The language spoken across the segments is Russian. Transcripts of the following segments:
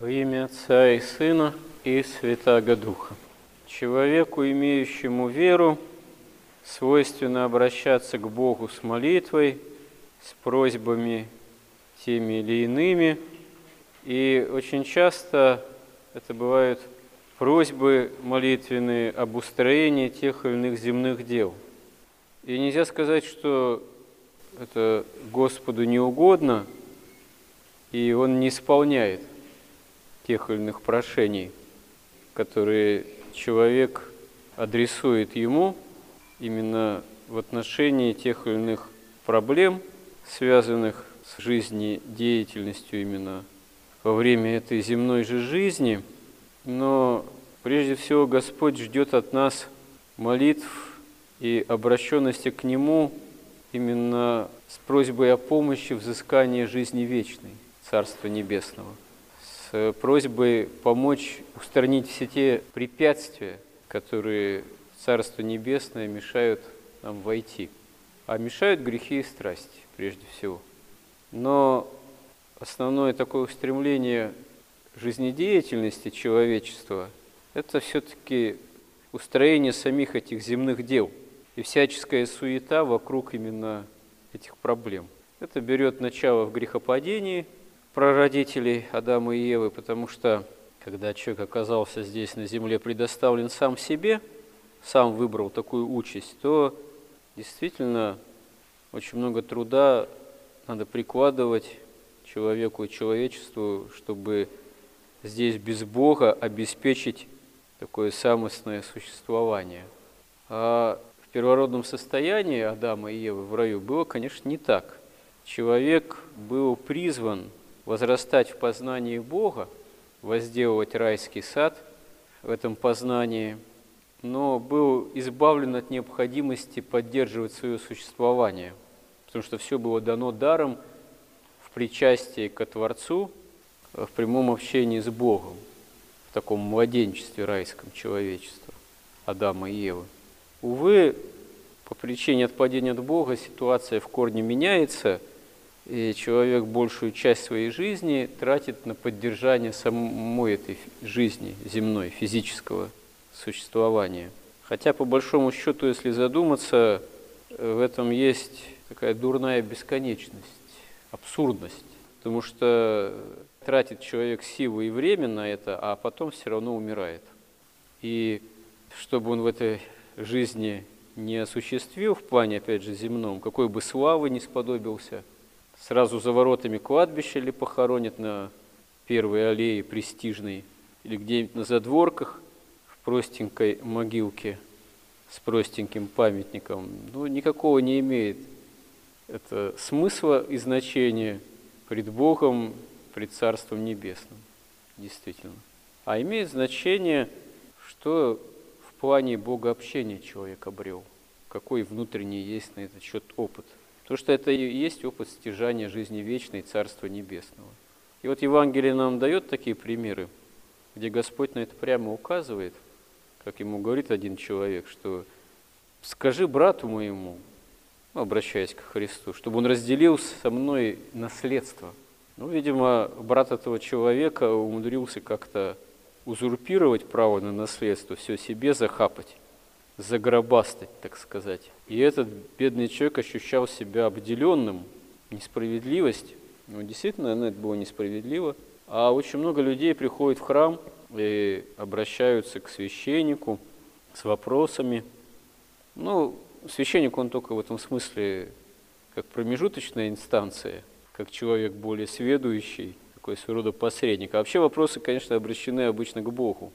Во имя Отца и Сына и Святаго Духа. Человеку, имеющему веру, свойственно обращаться к Богу с молитвой, с просьбами теми или иными. И очень часто это бывают просьбы молитвенные об устроении тех или иных земных дел. И нельзя сказать, что это Господу не угодно, и Он не исполняет тех или иных прошений, которые человек адресует ему именно в отношении тех или иных проблем, связанных с жизнедеятельностью именно во время этой земной же жизни. Но прежде всего Господь ждет от нас молитв и обращенности к Нему именно с просьбой о помощи в взыскании жизни вечной, Царства Небесного – с просьбой помочь устранить все те препятствия, которые Царство Небесное мешают нам войти. А мешают грехи и страсти, прежде всего. Но основное такое устремление жизнедеятельности человечества – это все-таки устроение самих этих земных дел и всяческая суета вокруг именно этих проблем. Это берет начало в грехопадении – прародителей Адама и Евы, потому что когда человек оказался здесь на земле предоставлен сам себе, сам выбрал такую участь, то действительно очень много труда надо прикладывать человеку и человечеству, чтобы здесь без Бога обеспечить такое самостное существование. А в первородном состоянии Адама и Евы в раю было, конечно, не так. Человек был призван возрастать в познании Бога, возделывать райский сад в этом познании, но был избавлен от необходимости поддерживать свое существование, потому что все было дано даром в причастии к Творцу, в прямом общении с Богом, в таком младенчестве райском человечества Адама и Евы. Увы, по причине отпадения от Бога ситуация в корне меняется – и человек большую часть своей жизни тратит на поддержание самой этой жизни земной, физического существования. Хотя, по большому счету, если задуматься, в этом есть такая дурная бесконечность, абсурдность. Потому что тратит человек силу и время на это, а потом все равно умирает. И чтобы он в этой жизни не осуществил в плане, опять же, земном, какой бы славы не сподобился – сразу за воротами кладбища или похоронят на первой аллее престижной, или где-нибудь на задворках в простенькой могилке с простеньким памятником, ну, никакого не имеет это смысла и значения пред Богом, пред Царством Небесным, действительно. А имеет значение, что в плане Бога общения человек обрел, какой внутренний есть на этот счет опыт – Потому что это и есть опыт стяжания жизни вечной Царства Небесного. И вот Евангелие нам дает такие примеры, где Господь на это прямо указывает, как ему говорит один человек, что скажи брату моему, ну, обращаясь к Христу, чтобы он разделил со мной наследство. Ну, видимо, брат этого человека умудрился как-то узурпировать право на наследство, все себе захапать загробастать, так сказать. И этот бедный человек ощущал себя обделенным, несправедливость. Ну, действительно, это было несправедливо. А очень много людей приходят в храм и обращаются к священнику с вопросами. Ну, священник, он только в этом смысле как промежуточная инстанция, как человек более сведущий, такой своего рода посредник. А вообще вопросы, конечно, обращены обычно к Богу.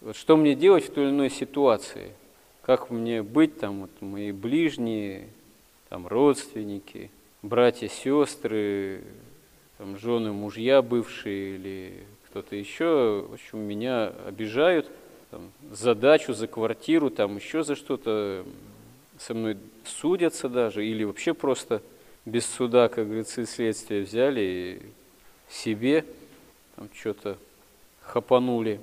Вот что мне делать в той или иной ситуации – как мне быть, там, вот, мои ближние, там, родственники, братья, сестры, там, жены, мужья бывшие или кто-то еще, в общем, меня обижают, там, задачу за квартиру, там, еще за что-то, со мной судятся даже, или вообще просто без суда, как говорится, следствие взяли и себе там что-то хапанули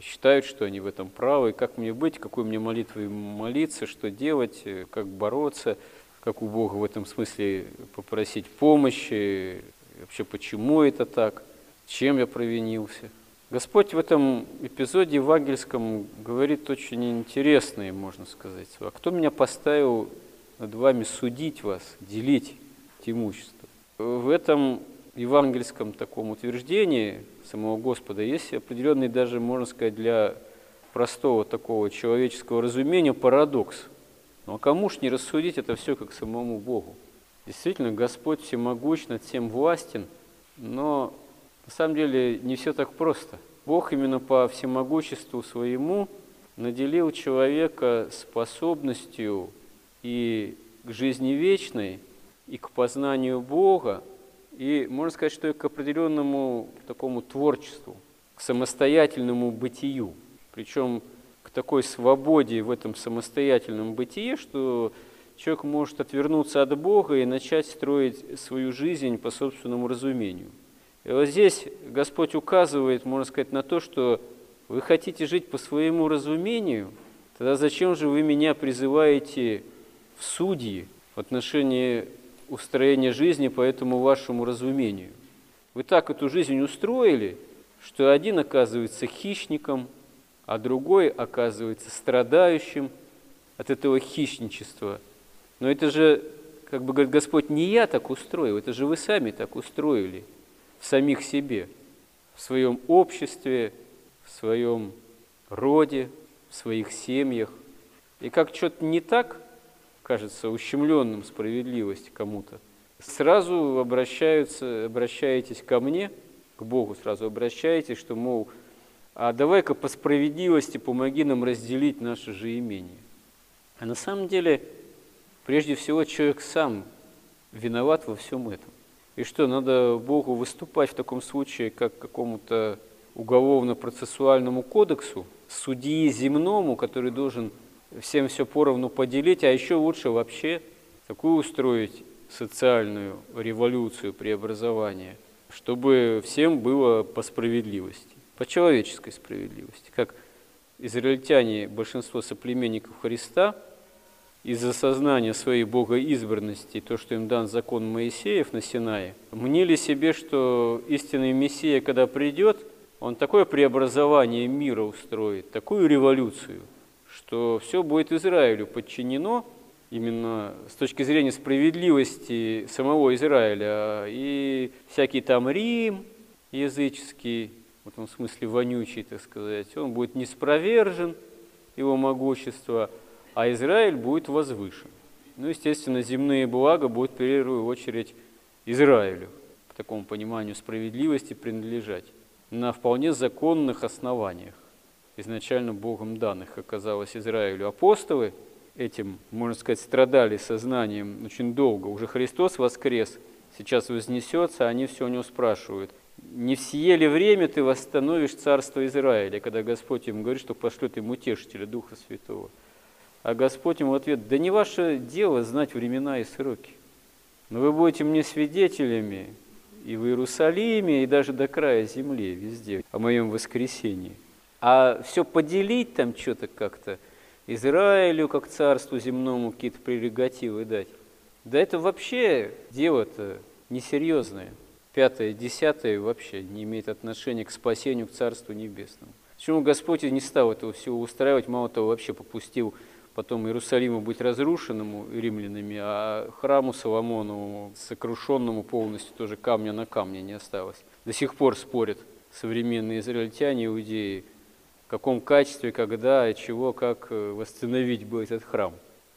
считают, что они в этом правы, как мне быть, какой мне молитвой молиться, что делать, э, как бороться, как у Бога в этом смысле попросить помощи, вообще почему это так, чем я провинился. Господь в этом эпизоде евангельском говорит очень интересное, можно сказать. А кто меня поставил над вами судить вас, делить имущество? В этом евангельском таком утверждении самого Господа есть определенный даже, можно сказать, для простого такого человеческого разумения парадокс. Ну а кому ж не рассудить это все как самому Богу? Действительно, Господь всемогущ, над всем властен, но на самом деле не все так просто. Бог именно по всемогуществу своему наделил человека способностью и к жизни вечной, и к познанию Бога, и можно сказать, что и к определенному такому творчеству, к самостоятельному бытию. Причем к такой свободе в этом самостоятельном бытие, что человек может отвернуться от Бога и начать строить свою жизнь по собственному разумению – и вот здесь Господь указывает, можно сказать, на то, что вы хотите жить по своему разумению, тогда зачем же вы меня призываете в судьи в отношении устроения жизни по этому вашему разумению? Вы так эту жизнь устроили, что один оказывается хищником, а другой оказывается страдающим от этого хищничества. Но это же, как бы говорит Господь, не я так устроил, это же вы сами так устроили – в самих себе, в своем обществе, в своем роде, в своих семьях. И как что-то не так, кажется ущемленным справедливость кому-то, сразу обращаются, обращаетесь ко мне, к Богу сразу обращаетесь, что, мол, а давай-ка по справедливости помоги нам разделить наше же имение. А на самом деле, прежде всего, человек сам виноват во всем этом. И что, надо Богу выступать в таком случае как какому-то уголовно-процессуальному кодексу, судьи земному, который должен всем все поровну поделить, а еще лучше вообще такую устроить социальную революцию, преобразование, чтобы всем было по справедливости, по человеческой справедливости. Как израильтяне, большинство соплеменников Христа – из-за сознания своей богоизбранности, то, что им дан закон Моисеев на Синае, мнили себе, что истинный Мессия, когда придет, он такое преобразование мира устроит, такую революцию, что все будет Израилю подчинено, именно с точки зрения справедливости самого Израиля, и всякий там Рим языческий, в этом смысле вонючий, так сказать, он будет неспровержен, его могущество – а Израиль будет возвышен. Ну, естественно, земные блага будут в первую очередь Израилю, по такому пониманию справедливости принадлежать, на вполне законных основаниях, изначально Богом данных оказалось Израилю. Апостолы этим, можно сказать, страдали сознанием очень долго. Уже Христос воскрес, сейчас вознесется, они все у него спрашивают, не в сие ли время ты восстановишь царство Израиля, когда Господь им говорит, что пошлет ему утешителя Духа Святого. А Господь ему ответ, да не ваше дело знать времена и сроки, но вы будете мне свидетелями и в Иерусалиме, и даже до края земли, везде, о моем воскресении. А все поделить там что-то как-то, Израилю, как царству земному, какие-то прерогативы дать, да это вообще дело-то несерьезное. Пятое, десятое вообще не имеет отношения к спасению, к Царству Небесному. Почему Господь не стал этого всего устраивать, мало того, вообще попустил потом Иерусалиму быть разрушенному римлянами, а храму Соломонову, сокрушенному полностью, тоже камня на камне не осталось. До сих пор спорят современные израильтяне, иудеи, в каком качестве, когда, чего, как э, восстановить был этот храм.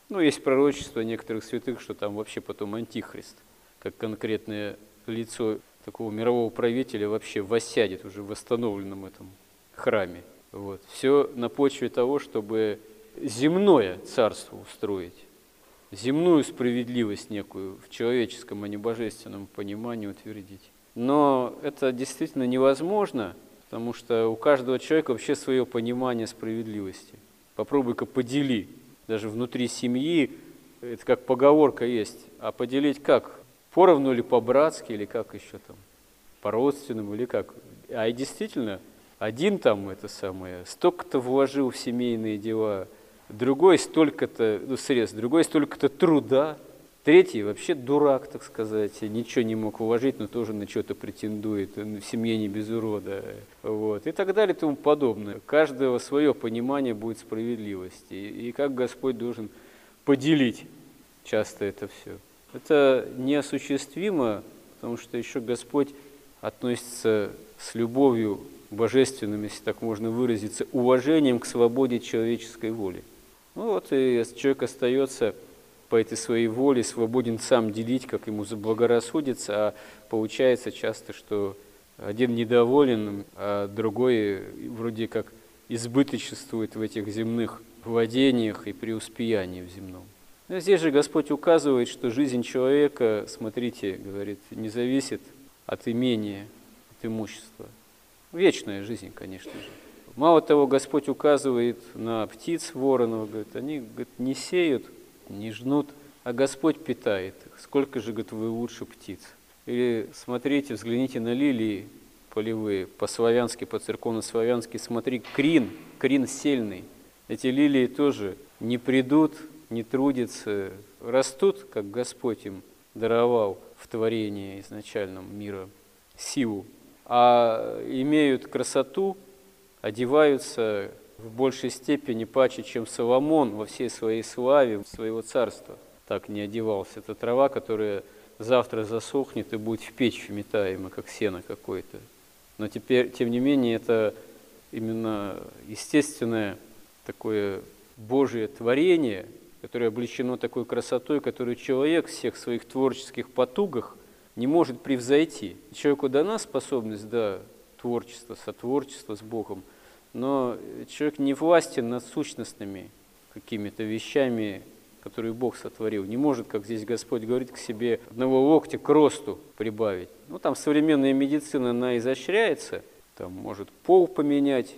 Ну, есть пророчество некоторых святых, что там вообще потом антихрист, как конкретное лицо такого мирового правителя вообще воссядет уже в восстановленном этом храме. Вот. Все на почве того, чтобы земное царство устроить, земную справедливость некую в человеческом, а не божественном понимании утвердить. Но это действительно невозможно, потому что у каждого человека вообще свое понимание справедливости. Попробуй-ка подели, даже внутри семьи, это как поговорка есть, а поделить как? Поровну или по-братски, или как еще там? По-родственному или как? А и действительно, один там это самое, столько-то вложил в семейные дела – другой столько-то ну, средств, другой столько-то труда, Третий вообще дурак, так сказать, ничего не мог уложить, но тоже на что-то претендует, в семье не без урода. Вот. И так далее и тому подобное. Каждого свое понимание будет справедливости. И как Господь должен поделить часто это все. Это неосуществимо, потому что еще Господь относится с любовью божественным, если так можно выразиться, уважением к свободе человеческой воли. Ну вот и человек остается по этой своей воле свободен сам делить, как ему заблагорассудится, а получается часто, что один недоволен, а другой вроде как избыточествует в этих земных владениях и преуспеянии в земном. Но здесь же Господь указывает, что жизнь человека, смотрите, говорит, не зависит от имения, от имущества. Вечная жизнь, конечно же. Мало того, Господь указывает на птиц воронов, говорит, они говорит, не сеют, не жнут, а Господь питает их. Сколько же, говорит, вы лучше птиц. Или смотрите, взгляните на лилии полевые, по-славянски, по-церковно-славянски, смотри, крин, крин сильный. Эти лилии тоже не придут, не трудятся, растут, как Господь им даровал в творении изначальном мира силу, а имеют красоту, одеваются в большей степени паче, чем Соломон во всей своей славе своего царства. Так не одевался. Это трава, которая завтра засохнет и будет в печь вметаема, как сено какое-то. Но теперь, тем не менее, это именно естественное такое Божие творение, которое облечено такой красотой, которую человек всех своих творческих потугах не может превзойти. Человеку дана способность, да, творчества, сотворчества с Богом – но человек не властен над сущностными какими-то вещами, которые Бог сотворил. Не может, как здесь Господь говорит, к себе одного локтя к росту прибавить. Ну, там современная медицина, она изощряется, там может пол поменять,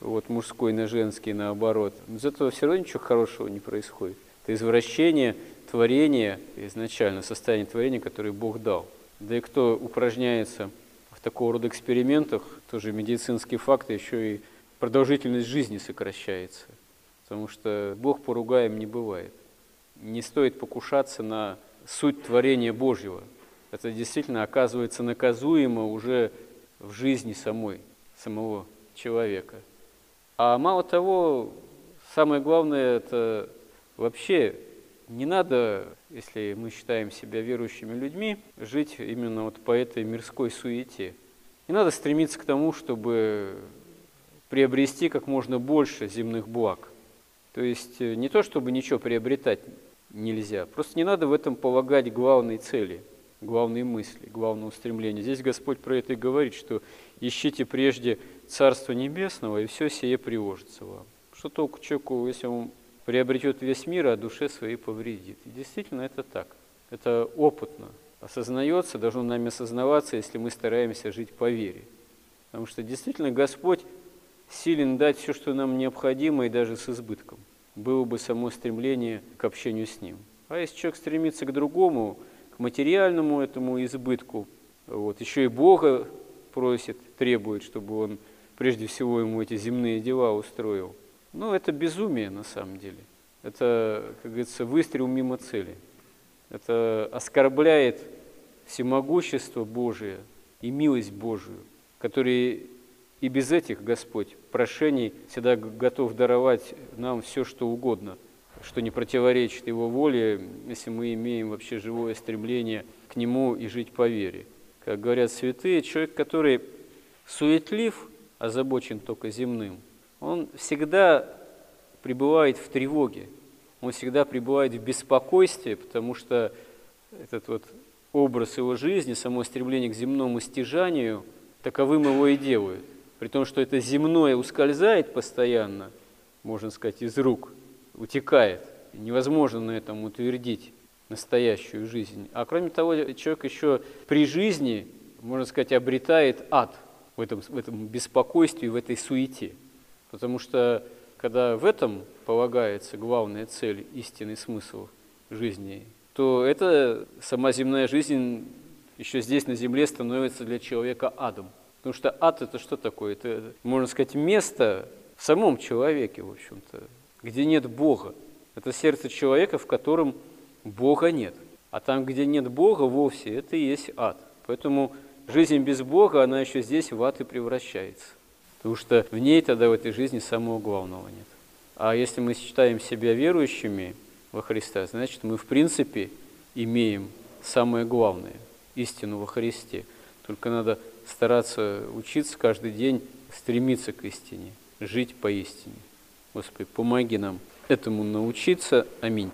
вот мужской на женский наоборот. Но из этого все равно ничего хорошего не происходит. Это извращение творения, изначально состояние творения, которое Бог дал. Да и кто упражняется в такого рода экспериментах, тоже медицинские факты, еще и продолжительность жизни сокращается, потому что Бог поругаем не бывает. Не стоит покушаться на суть творения Божьего. Это действительно оказывается наказуемо уже в жизни самой, самого человека. А мало того, самое главное, это вообще не надо, если мы считаем себя верующими людьми, жить именно вот по этой мирской суете. Не надо стремиться к тому, чтобы приобрести как можно больше земных благ. То есть э, не то, чтобы ничего приобретать нельзя, просто не надо в этом полагать главной цели, главной мысли, главного стремления. Здесь Господь про это и говорит, что ищите прежде Царство Небесного, и все сие приложится вам. Что толку человеку, если он приобретет весь мир, а душе своей повредит? И действительно это так. Это опытно осознается, должно нами осознаваться, если мы стараемся жить по вере. Потому что действительно Господь силен дать все, что нам необходимо, и даже с избытком. Было бы само стремление к общению с Ним. А если человек стремится к другому, к материальному этому избытку, вот, еще и Бога просит, требует, чтобы он прежде всего ему эти земные дела устроил. Ну, это безумие на самом деле. Это, как говорится, выстрел мимо цели. Это оскорбляет всемогущество Божие и милость Божию, которые и без этих Господь прошений всегда готов даровать нам все, что угодно, что не противоречит Его воле, если мы имеем вообще живое стремление к Нему и жить по вере. Как говорят святые, человек, который суетлив, озабочен только земным, он всегда пребывает в тревоге, он всегда пребывает в беспокойстве, потому что этот вот образ его жизни, само стремление к земному стяжанию, таковым его и делают при том, что это земное ускользает постоянно, можно сказать, из рук, утекает. Невозможно на этом утвердить настоящую жизнь. А кроме того, человек еще при жизни, можно сказать, обретает ад в этом, в этом беспокойстве, в этой суете. Потому что когда в этом полагается главная цель, истинный смысл жизни, то эта сама земная жизнь еще здесь на земле становится для человека адом. Потому что ад это что такое? Это, можно сказать, место в самом человеке, в общем-то, где нет Бога. Это сердце человека, в котором Бога нет. А там, где нет Бога вовсе, это и есть ад. Поэтому жизнь без Бога, она еще здесь в ад и превращается. Потому что в ней тогда в этой жизни самого главного нет. А если мы считаем себя верующими во Христа, значит мы в принципе имеем самое главное – истину во Христе. Только надо стараться учиться каждый день, стремиться к истине, жить по истине. Господи, помоги нам этому научиться. Аминь.